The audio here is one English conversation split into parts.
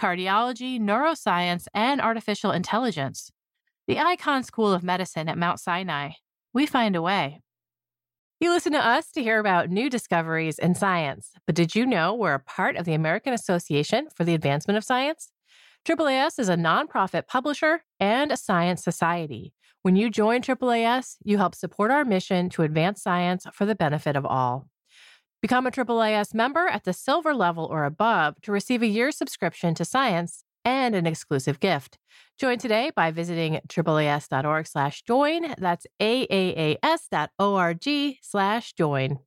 cardiology, neuroscience, and artificial intelligence. The Icahn School of Medicine at Mount Sinai. We find a way. You listen to us to hear about new discoveries in science, but did you know we're a part of the American Association for the Advancement of Science? AAAS is a nonprofit publisher and a science society. When you join AAAS, you help support our mission to advance science for the benefit of all. Become a AAAS member at the silver level or above to receive a year's subscription to science and an exclusive gift. Join today by visiting AAAS.org slash join. That's AAAS.org slash join.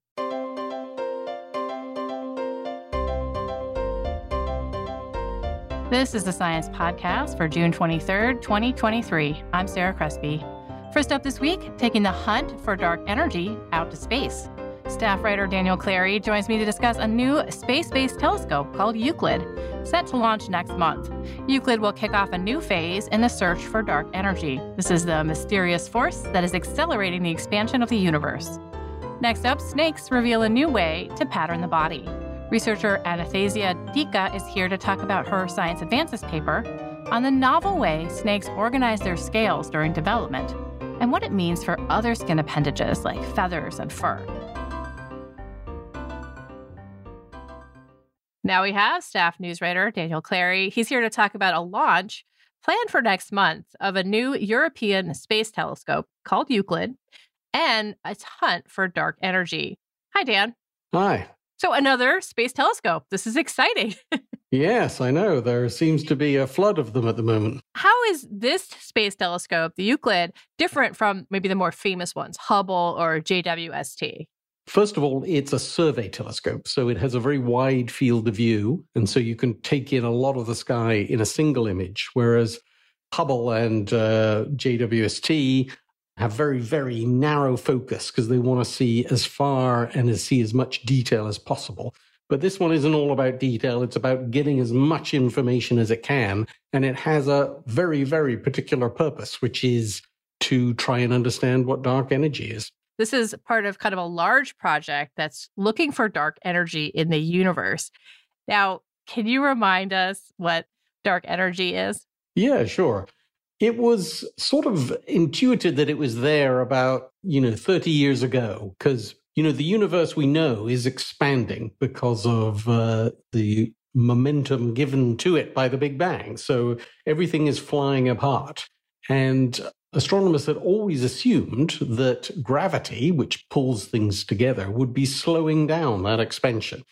This is the Science Podcast for June 23rd, 2023. I'm Sarah Crespi. First up this week, taking the hunt for dark energy out to space. Staff writer Daniel Clery joins me to discuss a new space based telescope called Euclid, set to launch next month. Euclid will kick off a new phase in the search for dark energy. This is the mysterious force that is accelerating the expansion of the universe. Next up, snakes reveal a new way to pattern the body. Researcher Athanasia Tzika is here to talk about her Science Advances paper on the novel way snakes organize their scales during development and what it means for other skin appendages like feathers and fur. Now we have staff news writer Daniel Clery. He's here to talk about a launch planned for next month of a new European space telescope called Euclid and its hunt for dark energy. Hi, Dan. Hi. So, another space telescope. This is exciting. yes, I know. There seems to be a flood of them at the moment. How is this space telescope, the Euclid, different from maybe the more famous ones, Hubble or JWST? First of all, it's a survey telescope, so it has a very wide field of view. And so you can take in a lot of the sky in a single image, whereas Hubble and uh, JWST have very, very narrow focus because they want to see as far and as see as much detail as possible. But this one isn't all about detail. It's about getting as much information as it can. And it has a very, very particular purpose, which is to try and understand what dark energy is. This is part of kind of a large project that's looking for dark energy in the universe. Now, can you remind us what dark energy is? Yeah, sure. It was sort of intuited that it was there about, you know, 30 years ago because, you know, the universe we know is expanding because of uh, the momentum given to it by the Big Bang. So everything is flying apart. And astronomers had always assumed that gravity, which pulls things together, would be slowing down that expansion.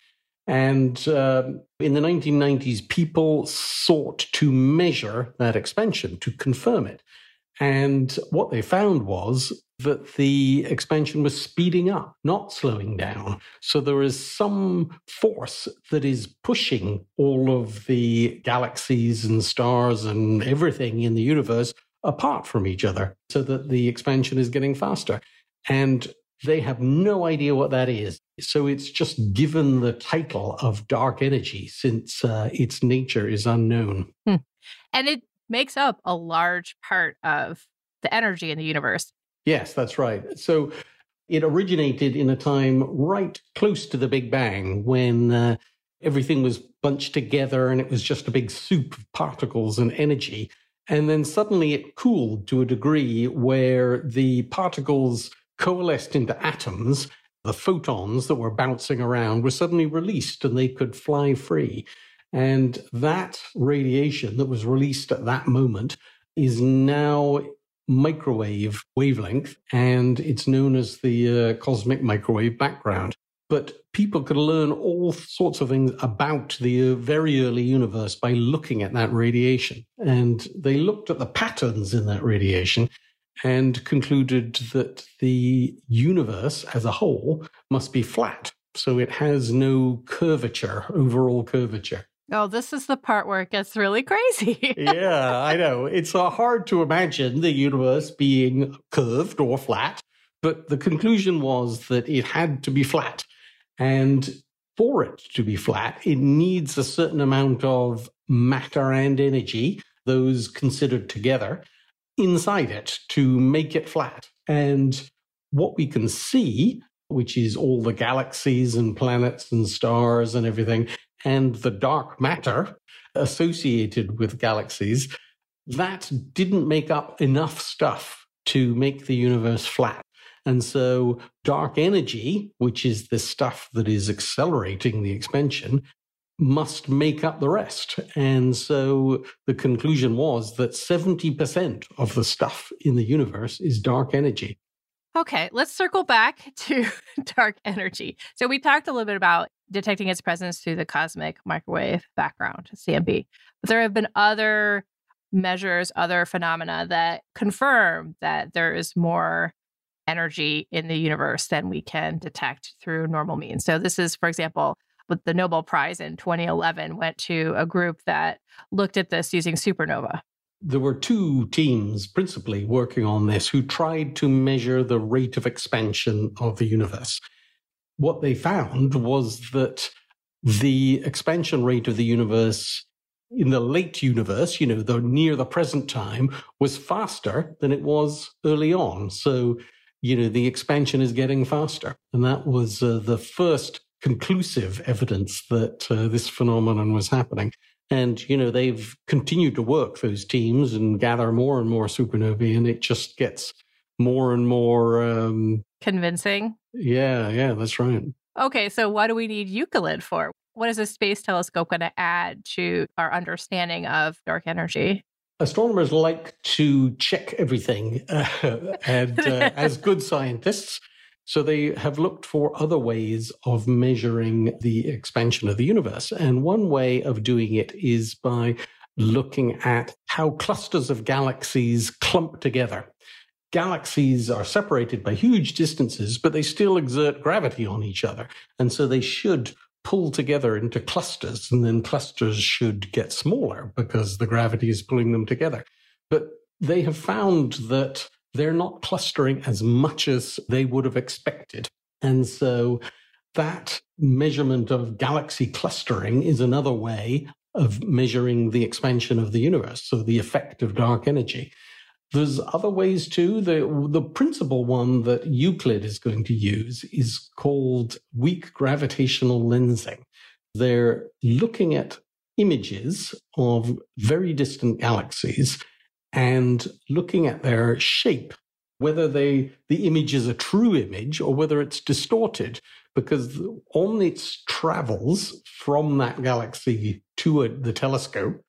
And uh, in the 1990s, people sought to measure that expansion to confirm it. And what they found was that the expansion was speeding up, not slowing down. So there is some force that is pushing all of the galaxies and stars and everything in the universe apart from each other so that the expansion is getting faster. And they have no idea what that is. So it's just given the title of dark energy since uh, its nature is unknown. Hmm. And it makes up a large part of the energy in the universe. Yes, that's right. So it originated in a time right close to the Big Bang when uh, everything was bunched together and it was just a big soup of particles and energy. And then suddenly it cooled to a degree where the particles coalesced into atoms. The photons that were bouncing around were suddenly released and they could fly free. And that radiation that was released at that moment is now microwave wavelength, and it's known as the uh, cosmic microwave background but people could learn all sorts of things about the very early universe by looking at that radiation. And they looked at the patterns in that radiation and concluded that the universe as a whole must be flat. So it has no curvature, overall curvature. Oh, this is the part where it gets really crazy. yeah, I know. It's uh, hard to imagine the universe being curved or flat, but the conclusion was that it had to be flat. And for it to be flat, it needs a certain amount of matter and energy, those considered together, inside it to make it flat. And what we can see, which is all the galaxies and planets and stars and everything, and the dark matter associated with galaxies, that didn't make up enough stuff to make the universe flat. And so dark energy, which is the stuff that is accelerating the expansion, must make up the rest. And so the conclusion was that 70% of the stuff in the universe is dark energy. Okay, let's circle back to dark energy. So we talked a little bit about detecting its presence through the cosmic microwave background, CMB. But there have been other measures, other phenomena that confirm that there is more energy in the universe than we can detect through normal means. So this is, for example, with the Nobel Prize in 2011 went to a group that looked at this using supernova. There were two teams principally working on this who tried to measure the rate of expansion of the universe. What they found was that the expansion rate of the universe in the late universe, you know, the near the present time, was faster than it was early on. So, you know, the expansion is getting faster. And that was uh, the first conclusive evidence that uh, this phenomenon was happening. And, you know, they've continued to work those teams and gather more and more supernovae, and it just gets more and more um, convincing. Yeah, yeah, that's right. Okay, so what do we need Euclid for? What is a space telescope going to add to our understanding of dark energy? Astronomers like to check everything, uh, and uh, as good scientists, so they have looked for other ways of measuring the expansion of the universe. And one way of doing it is by looking at how clusters of galaxies clump together. Galaxies are separated by huge distances, but they still exert gravity on each other. And so they should pull together into clusters, and then clusters should get smaller because the gravity is pulling them together. But they have found that they're not clustering as much as they would have expected. And so that measurement of galaxy clustering is another way of measuring the expansion of the universe, so the effect of dark energy. There's other ways too. The, the principal one that Euclid is going to use is called weak gravitational lensing. They're looking at images of very distant galaxies and looking at their shape, whether they the image is a true image or whether it's distorted, because on its travels from that galaxy to a, the telescope,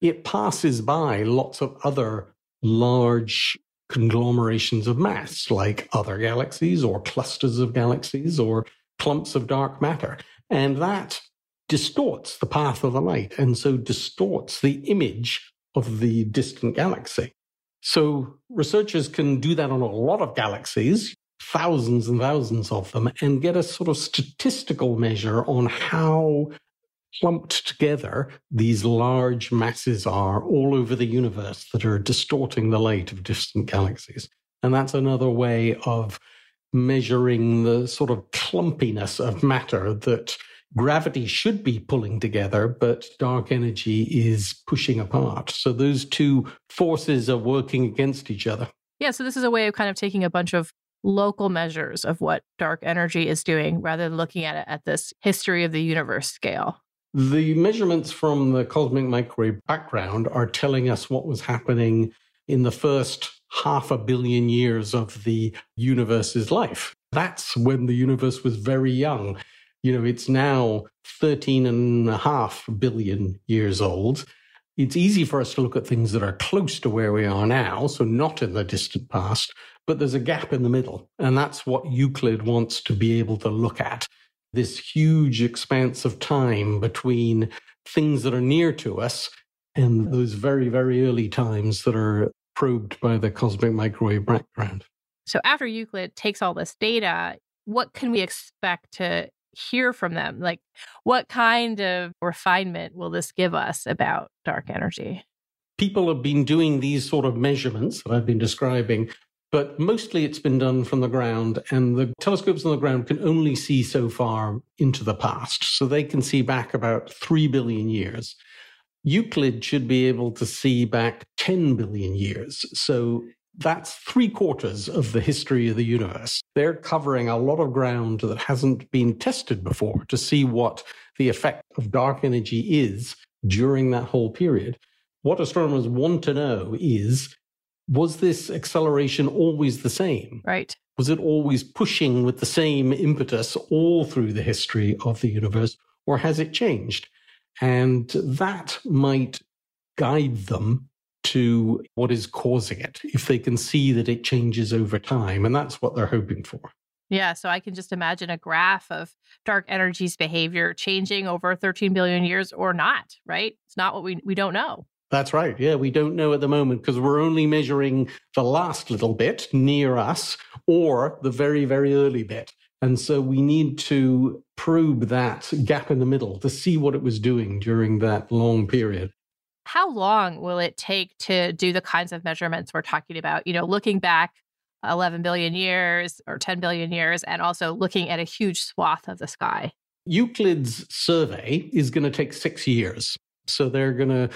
it passes by lots of other large conglomerations of mass, like other galaxies or clusters of galaxies or clumps of dark matter. And that distorts the path of the light and so distorts the image of the distant galaxy. So researchers can do that on a lot of galaxies, thousands and thousands of them, and get a sort of statistical measure on how clumped together these large masses are all over the universe that are distorting the light of distant galaxies. And that's another way of measuring the sort of clumpiness of matter that gravity should be pulling together, but dark energy is pushing apart. So those two forces are working against each other. Yeah, so this is a way of kind of taking a bunch of local measures of what dark energy is doing rather than looking at it at this history of the universe scale. The measurements from the cosmic microwave background are telling us what was happening in the first half a billion years of the universe's life. That's when the universe was very young. You know, it's now 13 and a half billion years old. It's easy for us to look at things that are close to where we are now, so not in the distant past, but there's a gap in the middle. And that's what Euclid wants to be able to look at this huge expanse of time between things that are near to us and those very, very early times that are probed by the cosmic microwave background. So after Euclid takes all this data, what can we expect to hear from them? Like, what kind of refinement will this give us about dark energy? People have been doing these sort of measurements that I've been describing, but mostly it's been done from the ground, and the telescopes on the ground can only see so far into the past. So they can see back about 3 billion years. Euclid should be able to see back 10 billion years. So that's three quarters of the history of the universe. They're covering a lot of ground that hasn't been tested before to see what the effect of dark energy is during that whole period. What astronomers want to know is was this acceleration always the same? Right. Was it always pushing with the same impetus all through the history of the universe, or has it changed? And that might guide them to what is causing it if they can see that it changes over time. And that's what they're hoping for. Yeah, so I can just imagine a graph of dark energy's behavior changing over 13 billion years or not, right? It's not what we we don't know. That's right. Yeah, we don't know at the moment because we're only measuring the last little bit near us or the very, very early bit. And so we need to probe that gap in the middle to see what it was doing during that long period. How long will it take to do the kinds of measurements we're talking about? You know, looking back 11 billion years or 10 billion years, and also looking at a huge swath of the sky. Euclid's survey is going to take six years. So they're going to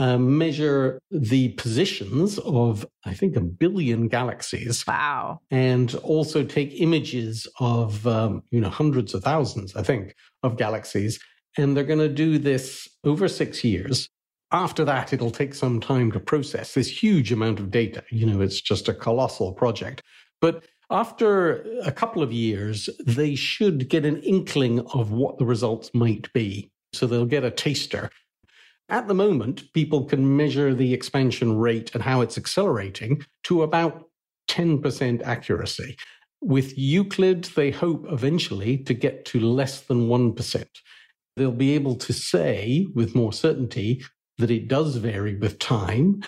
uh, measure the positions of, I think, a billion galaxies. Wow. And also take images of, um, you know, hundreds of thousands, I think, of galaxies. And they're going to do this over six years. After that, it'll take some time to process this huge amount of data. You know, it's just a colossal project. But after a couple of years, they should get an inkling of what the results might be. So they'll get a taster at the moment, people can measure the expansion rate and how it's accelerating to about 10% accuracy. With Euclid, they hope eventually to get to less than 1%. They'll be able to say with more certainty that it does vary with time,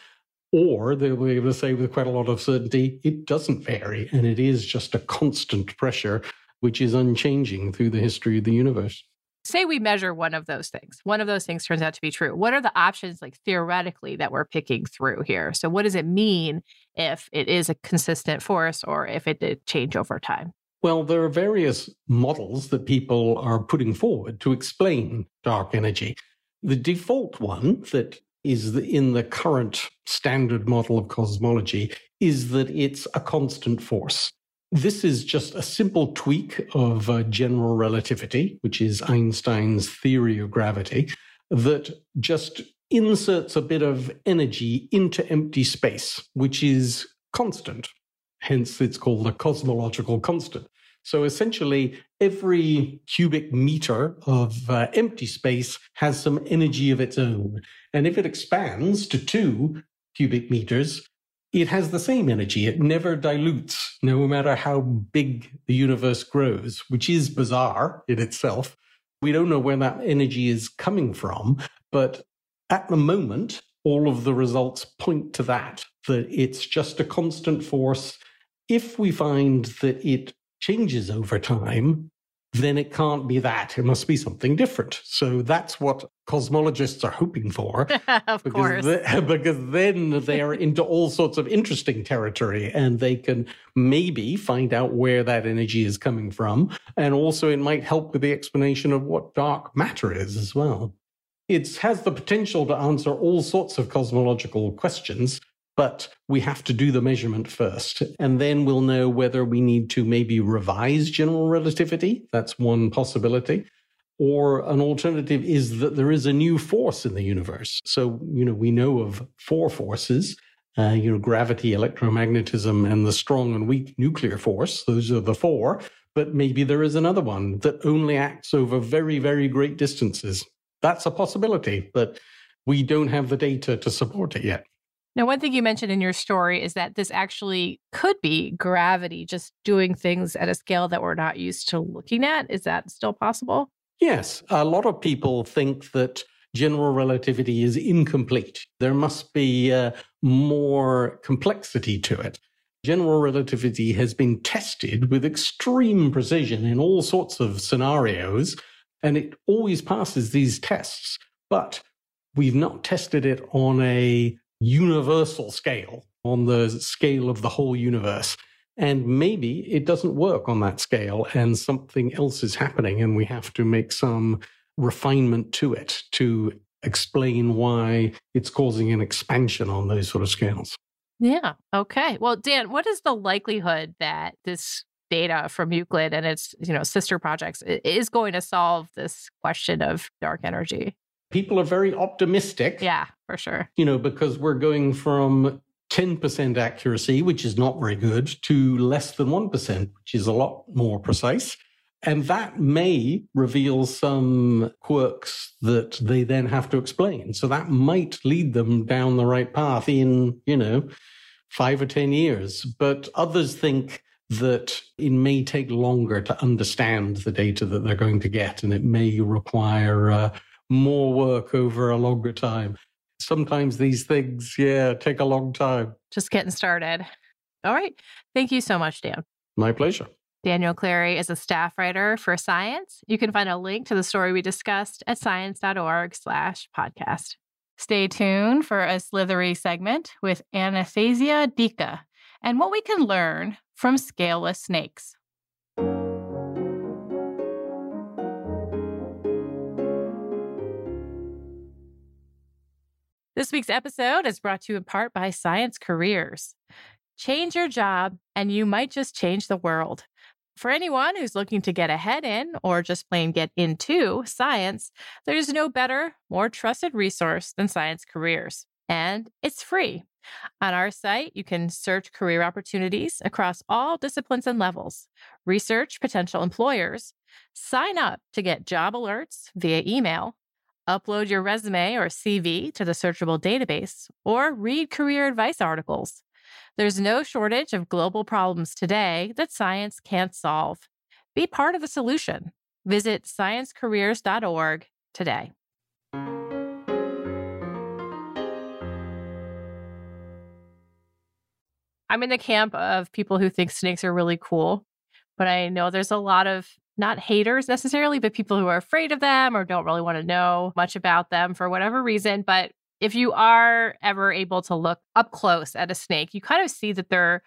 or they'll be able to say with quite a lot of certainty it doesn't vary and it is just a constant pressure which is unchanging through the history of the universe say we measure one of those things one of those things turns out to be true what are the options like theoretically that we're picking through here? So what does it mean if it is a consistent force or if it did change over time? Well there are various models that people are putting forward to explain dark energy. The default one that is in the current standard model of cosmology is that it's a constant force this is just a simple tweak of uh, general relativity, which is Einstein's theory of gravity, that just inserts a bit of energy into empty space, which is constant. Hence, it's called a cosmological constant. So essentially, every cubic meter of uh, empty space has some energy of its own. And if it expands to two cubic meters, it has the same energy. It never dilutes, no matter how big the universe grows, which is bizarre in itself. We don't know where that energy is coming from, but at the moment, all of the results point to that, that it's just a constant force. If we find that it changes over time, then it can't be that. It must be something different. So that's what cosmologists are hoping for. of because course. The, because then they are into all sorts of interesting territory and they can maybe find out where that energy is coming from. And also, it might help with the explanation of what dark matter is as well. It has the potential to answer all sorts of cosmological questions but we have to do the measurement first. And then we'll know whether we need to maybe revise general relativity. That's one possibility. Or an alternative is that there is a new force in the universe. So, you know, we know of four forces. Uh, you know, gravity, electromagnetism, and the strong and weak nuclear force. Those are the four. But maybe there is another one that only acts over very, very great distances. That's a possibility, but we don't have the data to support it yet. Now, one thing you mentioned in your story is that this actually could be gravity just doing things at a scale that we're not used to looking at. Is that still possible? Yes. A lot of people think that general relativity is incomplete. There must be uh, more complexity to it. general relativity has been tested with extreme precision in all sorts of scenarios, and it always passes these tests. But we've not tested it on a universal scale, on the scale of the whole universe. And maybe it doesn't work on that scale, and something else is happening, and we have to make some refinement to it to explain why it's causing an expansion on those sort of scales. Yeah. Okay. Well, Dan, what is the likelihood that this data from Euclid and its, you know, sister projects is going to solve this question of dark energy? People are very optimistic. Yeah, for sure. You know, because we're going from 10% accuracy, which is not very good, to less than 1%, which is a lot more precise. And that may reveal some quirks that they then have to explain. So that might lead them down the right path in, you know, five or 10 years. But others think that it may take longer to understand the data that they're going to get, and it may require uh, more work over a longer time. Sometimes these things, yeah, take a long time. Just getting started. All right. Thank you so much, Dan. My pleasure. Daniel Clery is a staff writer for Science. You can find a link to the story we discussed at science.org slash podcast. Stay tuned for a slithery segment with Athanasia Tzika and what we can learn from scaleless snakes. This week's episode is brought to you in part by Science Careers. Change your job, and you might just change the world. For anyone who's looking to get ahead in or just plain get into science, there's no better, more trusted resource than Science Careers. And it's free. On our site, you can search career opportunities across all disciplines and levels, research potential employers, sign up to get job alerts via email, upload your resume or CV to the searchable database, or read career advice articles. There's no shortage of global problems today that science can't solve. Be part of the solution. Visit sciencecareers.org today. I'm in the camp of people who think snakes are really cool, but I know there's a lot of not haters necessarily, but people who are afraid of them or don't really want to know much about them for whatever reason. But if you are ever able to look up close at a snake, you kind of see that they're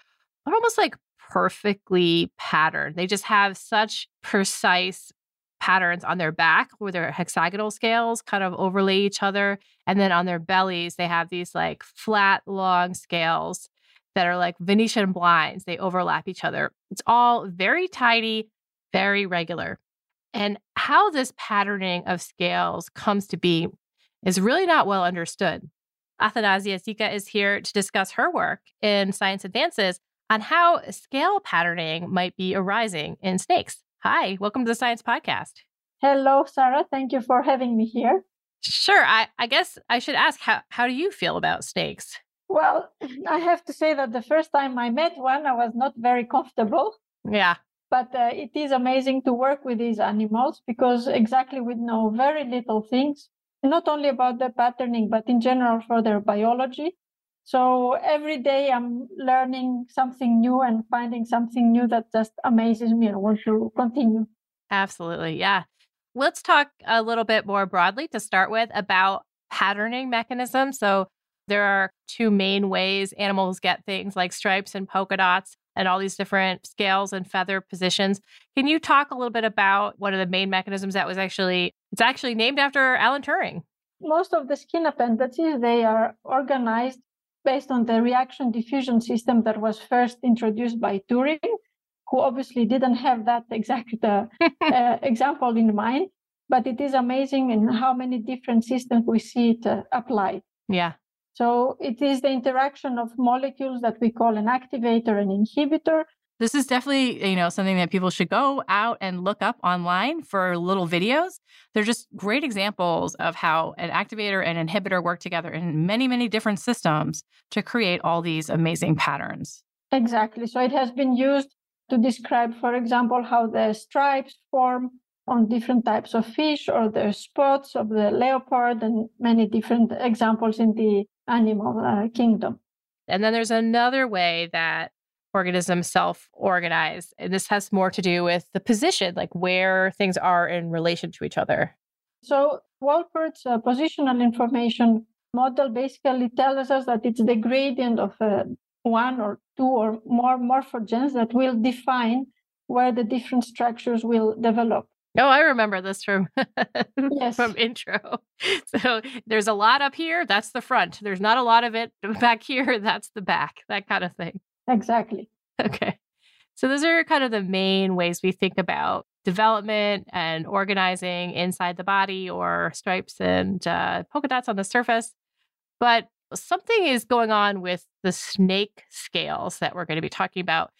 almost like perfectly patterned. They just have such precise patterns on their back where their hexagonal scales kind of overlay each other. And then on their bellies, they have these like flat, long scales that are like Venetian blinds. They overlap each other. It's all very tidy, very regular. And how this patterning of scales comes to be is really not well understood. Athanasia Tzika is here to discuss her work in Science Advances on how scale patterning might be arising in snakes. Hi, welcome to the Science Podcast. Hello, Sarah. Thank you for having me here. Sure. I, I guess I should ask how, how do you feel about snakes? Well, I have to say that the first time I met one, I was not very comfortable. Yeah. But uh, it is amazing to work with these animals because exactly we know very little things not only about the patterning, but in general for their biology. So every day I'm learning something new and finding something new that just amazes me and want to continue. Absolutely. Yeah. Let's talk a little bit more broadly to start with about patterning mechanisms. So there are two main ways animals get things like stripes and polka dots and all these different scales and feather positions. Can you talk a little bit about one of the main mechanisms that was actually it's actually named after Alan Turing? Most of the skin appendages they are organized based on the reaction diffusion system that was first introduced by Turing, who obviously didn't have that exact uh, uh, example in mind. But it is amazing in how many different systems we see it uh, applied. Yeah. So it is the interaction of molecules that we call an activator and inhibitor. This is definitely, you know, something that people should go out and look up online for little videos. They're just great examples of how an activator and inhibitor work together in many, many different systems to create all these amazing patterns. Exactly. So it has been used to describe, for example, how the stripes form on different types of fish or the spots of the leopard and many different examples in the animal uh, kingdom. And then there's another way that organisms self organize. And this has more to do with the position, like where things are in relation to each other. So, Wolpert's uh, positional information model basically tells us that it's the gradient of uh, one or two or more morphogens that will define where the different structures will develop. Oh, I remember this from yes. from intro. So there's a lot up here, that's the front. There's not a lot of it back here, that's the back. That kind of thing. Exactly. Okay. So those are kind of the main ways we think about development and organizing inside the body or stripes and uh, polka dots on the surface. But something is going on with the snake scales that we're going to be talking about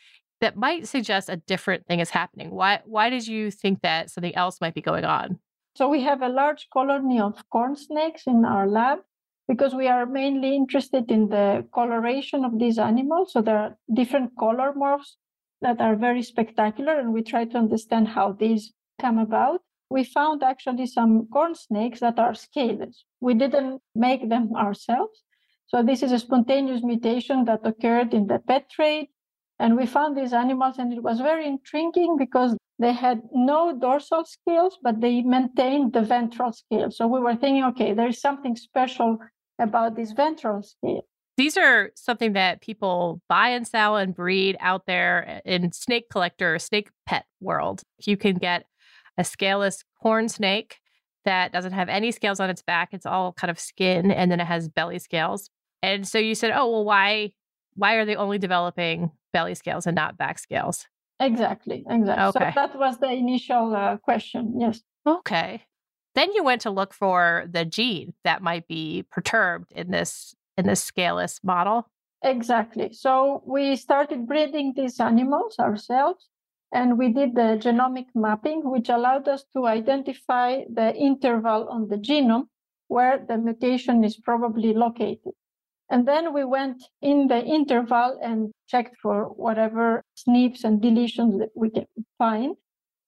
that might suggest a different thing is happening. Why why did you think that something else might be going on? So we have a large colony of corn snakes in our lab because we are mainly interested in the coloration of these animals. So there are different color morphs that are very spectacular, and we try to understand how these come about. We found actually some corn snakes that are scaleless. We didn't make them ourselves. So this is a spontaneous mutation that occurred in the pet trade and we found these animals, and it was very intriguing because they had no dorsal scales, but they maintained the ventral scale. So we were thinking, okay, there's something special about this ventral scale. These are something that people buy and sell and breed out there in snake collector, snake pet world. You can get a scaleless corn snake that doesn't have any scales on its back. It's all kind of skin, and then it has belly scales. And so you said, oh, well, why why are they only developing belly scales and not back scales? Exactly, exactly. Okay. So that was the initial uh, question. Yes. Okay. Then you went to look for the gene that might be perturbed in this in this scaleless model. Exactly. So we started breeding these animals ourselves and we did the genomic mapping which allowed us to identify the interval on the genome where the mutation is probably located. And then we went in the interval and checked for whatever SNPs and deletions that we can find.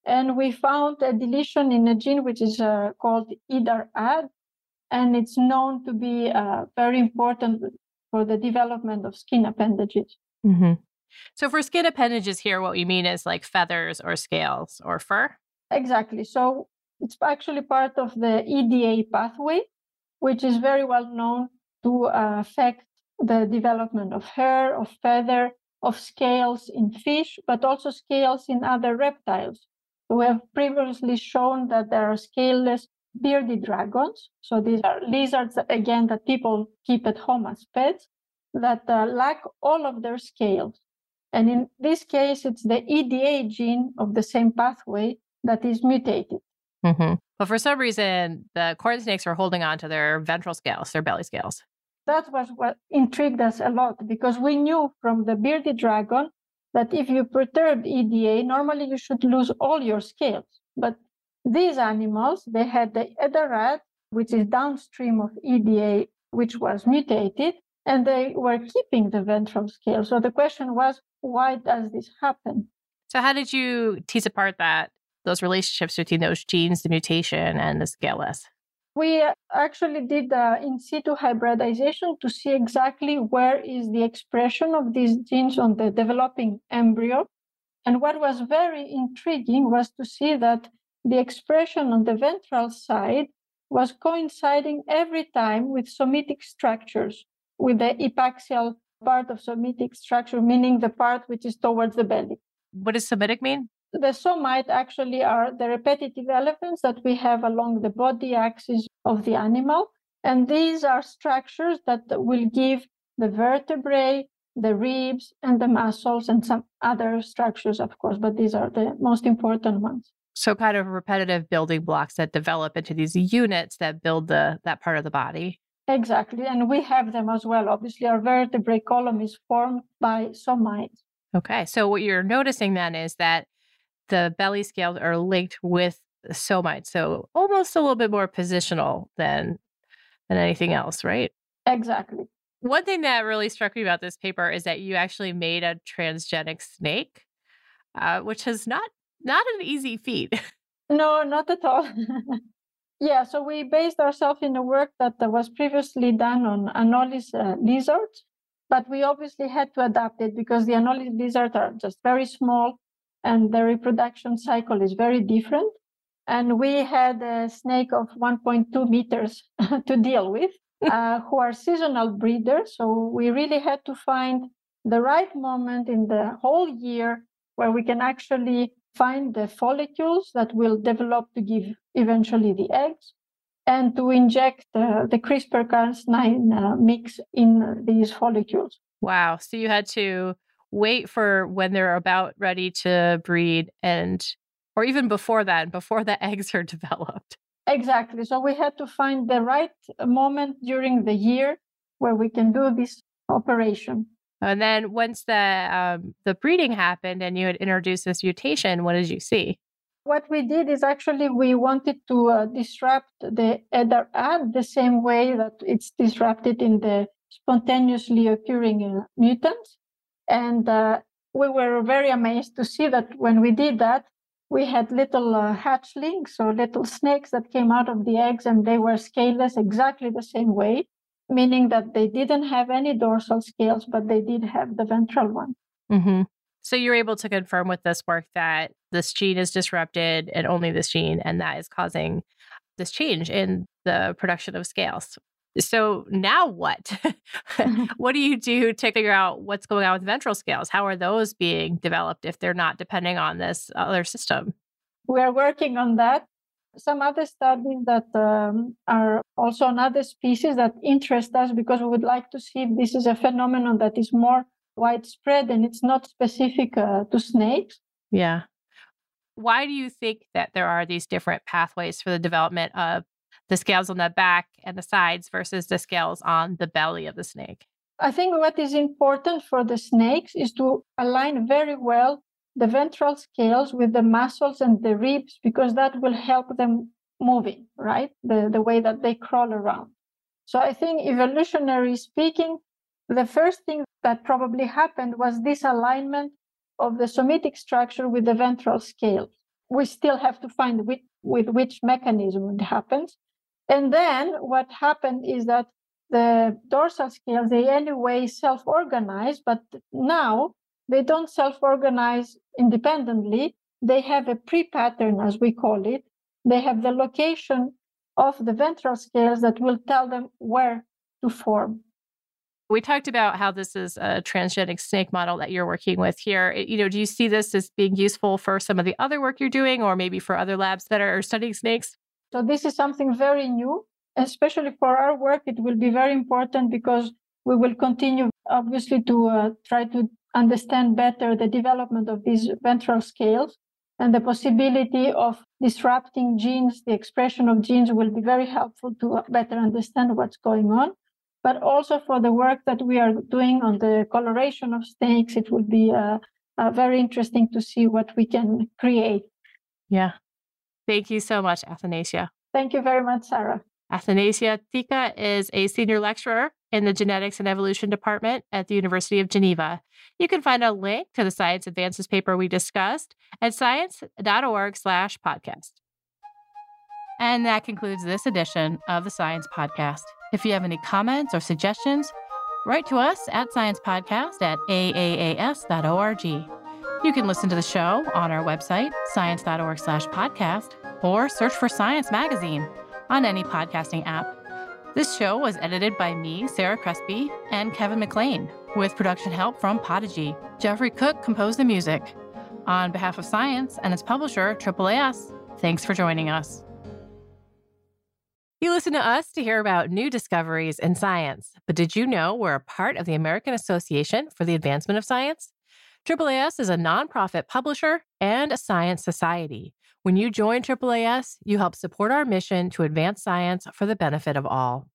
And we found a deletion in a gene which is uh, called EDARADD, and it's known to be uh, very important for the development of skin appendages. Mm-hmm. So, for skin appendages here, what we mean is like feathers or scales or fur? Exactly. So, it's actually part of the EDA pathway, which is very well known to uh, affect the development of hair, of feather, of scales in fish, but also scales in other reptiles. We have previously shown that there are scaleless bearded dragons. So these are lizards, again, that people keep at home as pets that uh, lack all of their scales. And in this case, it's the EDA gene of the same pathway that is mutated. Mm-hmm. But for some reason, the corn snakes are holding on to their ventral scales, their belly scales. That was what intrigued us a lot because we knew from the bearded dragon that if you perturb EDA, normally you should lose all your scales. But these animals, they had the EDARADD, which is downstream of EDA, which was mutated, and they were keeping the ventral scale. So the question was, why does this happen? So how did you tease apart that those relationships between those genes, the mutation, and the scaleless? We actually did uh, in situ hybridization to see exactly where is the expression of these genes on the developing embryo. And what was very intriguing was to see that the expression on the ventral side was coinciding every time with somitic structures, with the epaxial part of somitic structure, meaning the part which is towards the belly. What does somitic mean? The somite actually are the repetitive elements that we have along the body axis of the animal. And these are structures that will give the vertebrae, the ribs, and the muscles, and some other structures, of course, but these are the most important ones. So, kind of repetitive building blocks that develop into these units that build the that part of the body. Exactly, and we have them as well. Obviously, our vertebrae column is formed by somites. Okay, so what you're noticing then is that the belly scales are linked with somites. So almost a little bit more positional than than anything else, right? Exactly. One thing that really struck me about this paper is that you actually made a transgenic snake, uh, which is not not an easy feat. No, not at all. yeah, so we based ourselves in the work that was previously done on Anolis uh, lizards, But we obviously had to adapt it because the anolis lizards are just very small and the reproduction cycle is very different. And we had a snake of 1.2 meters to deal with, uh, who are seasonal breeders. So we really had to find the right moment in the whole year where we can actually find the follicles that will develop to give eventually the eggs and to inject uh, the CRISPR Cas9 uh, mix in these follicles. Wow. So you had to wait for when they're about ready to breed and or even before that, before the eggs are developed. Exactly. So we had to find the right moment during the year where we can do this operation. And then once the um, the breeding happened and you had introduced this mutation, what did you see? What we did is actually we wanted to uh, disrupt the EDARADD the same way that it's disrupted in the spontaneously occurring uh, mutants. And uh, we were very amazed to see that when we did that, we had little uh, hatchlings or little snakes that came out of the eggs and they were scaleless exactly the same way, meaning that they didn't have any dorsal scales, but they did have the ventral one. Mm-hmm. So you're able to confirm with this work that this gene is disrupted and only this gene, and that is causing this change in the production of scales. So now what? what do you do to figure out what's going on with ventral scales? How are those being developed if they're not depending on this other system? We are working on that. Some other studies that um, are also on other species that interest us because we would like to see if this is a phenomenon that is more widespread and it's not specific uh, to snakes. Yeah. Why do you think that there are these different pathways for the development of the scales on the back and the sides versus the scales on the belly of the snake? I think what is important for the snakes is to align very well the ventral scales with the muscles and the ribs because that will help them moving, right? The, the way that they crawl around. So I think evolutionary speaking, the first thing that probably happened was this alignment of the somitic structure with the ventral scale. We still have to find with, with which mechanism it happens. And then what happened is that the dorsal scales, they anyway self organize, but now they don't self organize independently. They have a pre pattern, as we call it. They have the location of the ventral scales that will tell them where to form. We talked about how this is a transgenic snake model that you're working with here. You know, do you see this as being useful for some of the other work you're doing or maybe for other labs that are studying snakes? So this is something very new, especially for our work. It will be very important because we will continue, obviously, to uh, try to understand better the development of these ventral scales and the possibility of disrupting genes, the expression of genes will be very helpful to better understand what's going on. But also for the work that we are doing on the coloration of snakes, it will be uh, uh, very interesting to see what we can create. Yeah, Thank you so much, Athanasia. Thank you very much, Sarah. Athanasia Tzika is a senior lecturer in the Genetics and Evolution Department at the University of Geneva. You can find a link to the Science Advances paper we discussed at science.org slash podcast. And that concludes this edition of the Science Podcast. If you have any comments or suggestions, write to us at sciencepodcast at aaas.org. You can listen to the show on our website, science.org slash podcast, or search for Science Magazine on any podcasting app. This show was edited by me, Sarah Crespi, and Kevin McLean, with production help from Podigy. Jeffrey Cook composed the music. On behalf of Science and its publisher, AAAS, thanks for joining us. You listen to us to hear about new discoveries in science, but did you know we're a part of the American Association for the Advancement of Science? AAAS is a nonprofit publisher and a science society. When you join AAAS, you help support our mission to advance science for the benefit of all.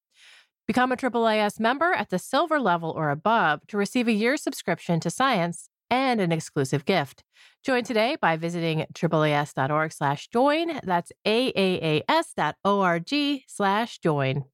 Become a AAAS member at the silver level or above to receive a year's subscription to science and an exclusive gift. Join today by visiting AAAS.org slash join. That's AAAS.org slash join.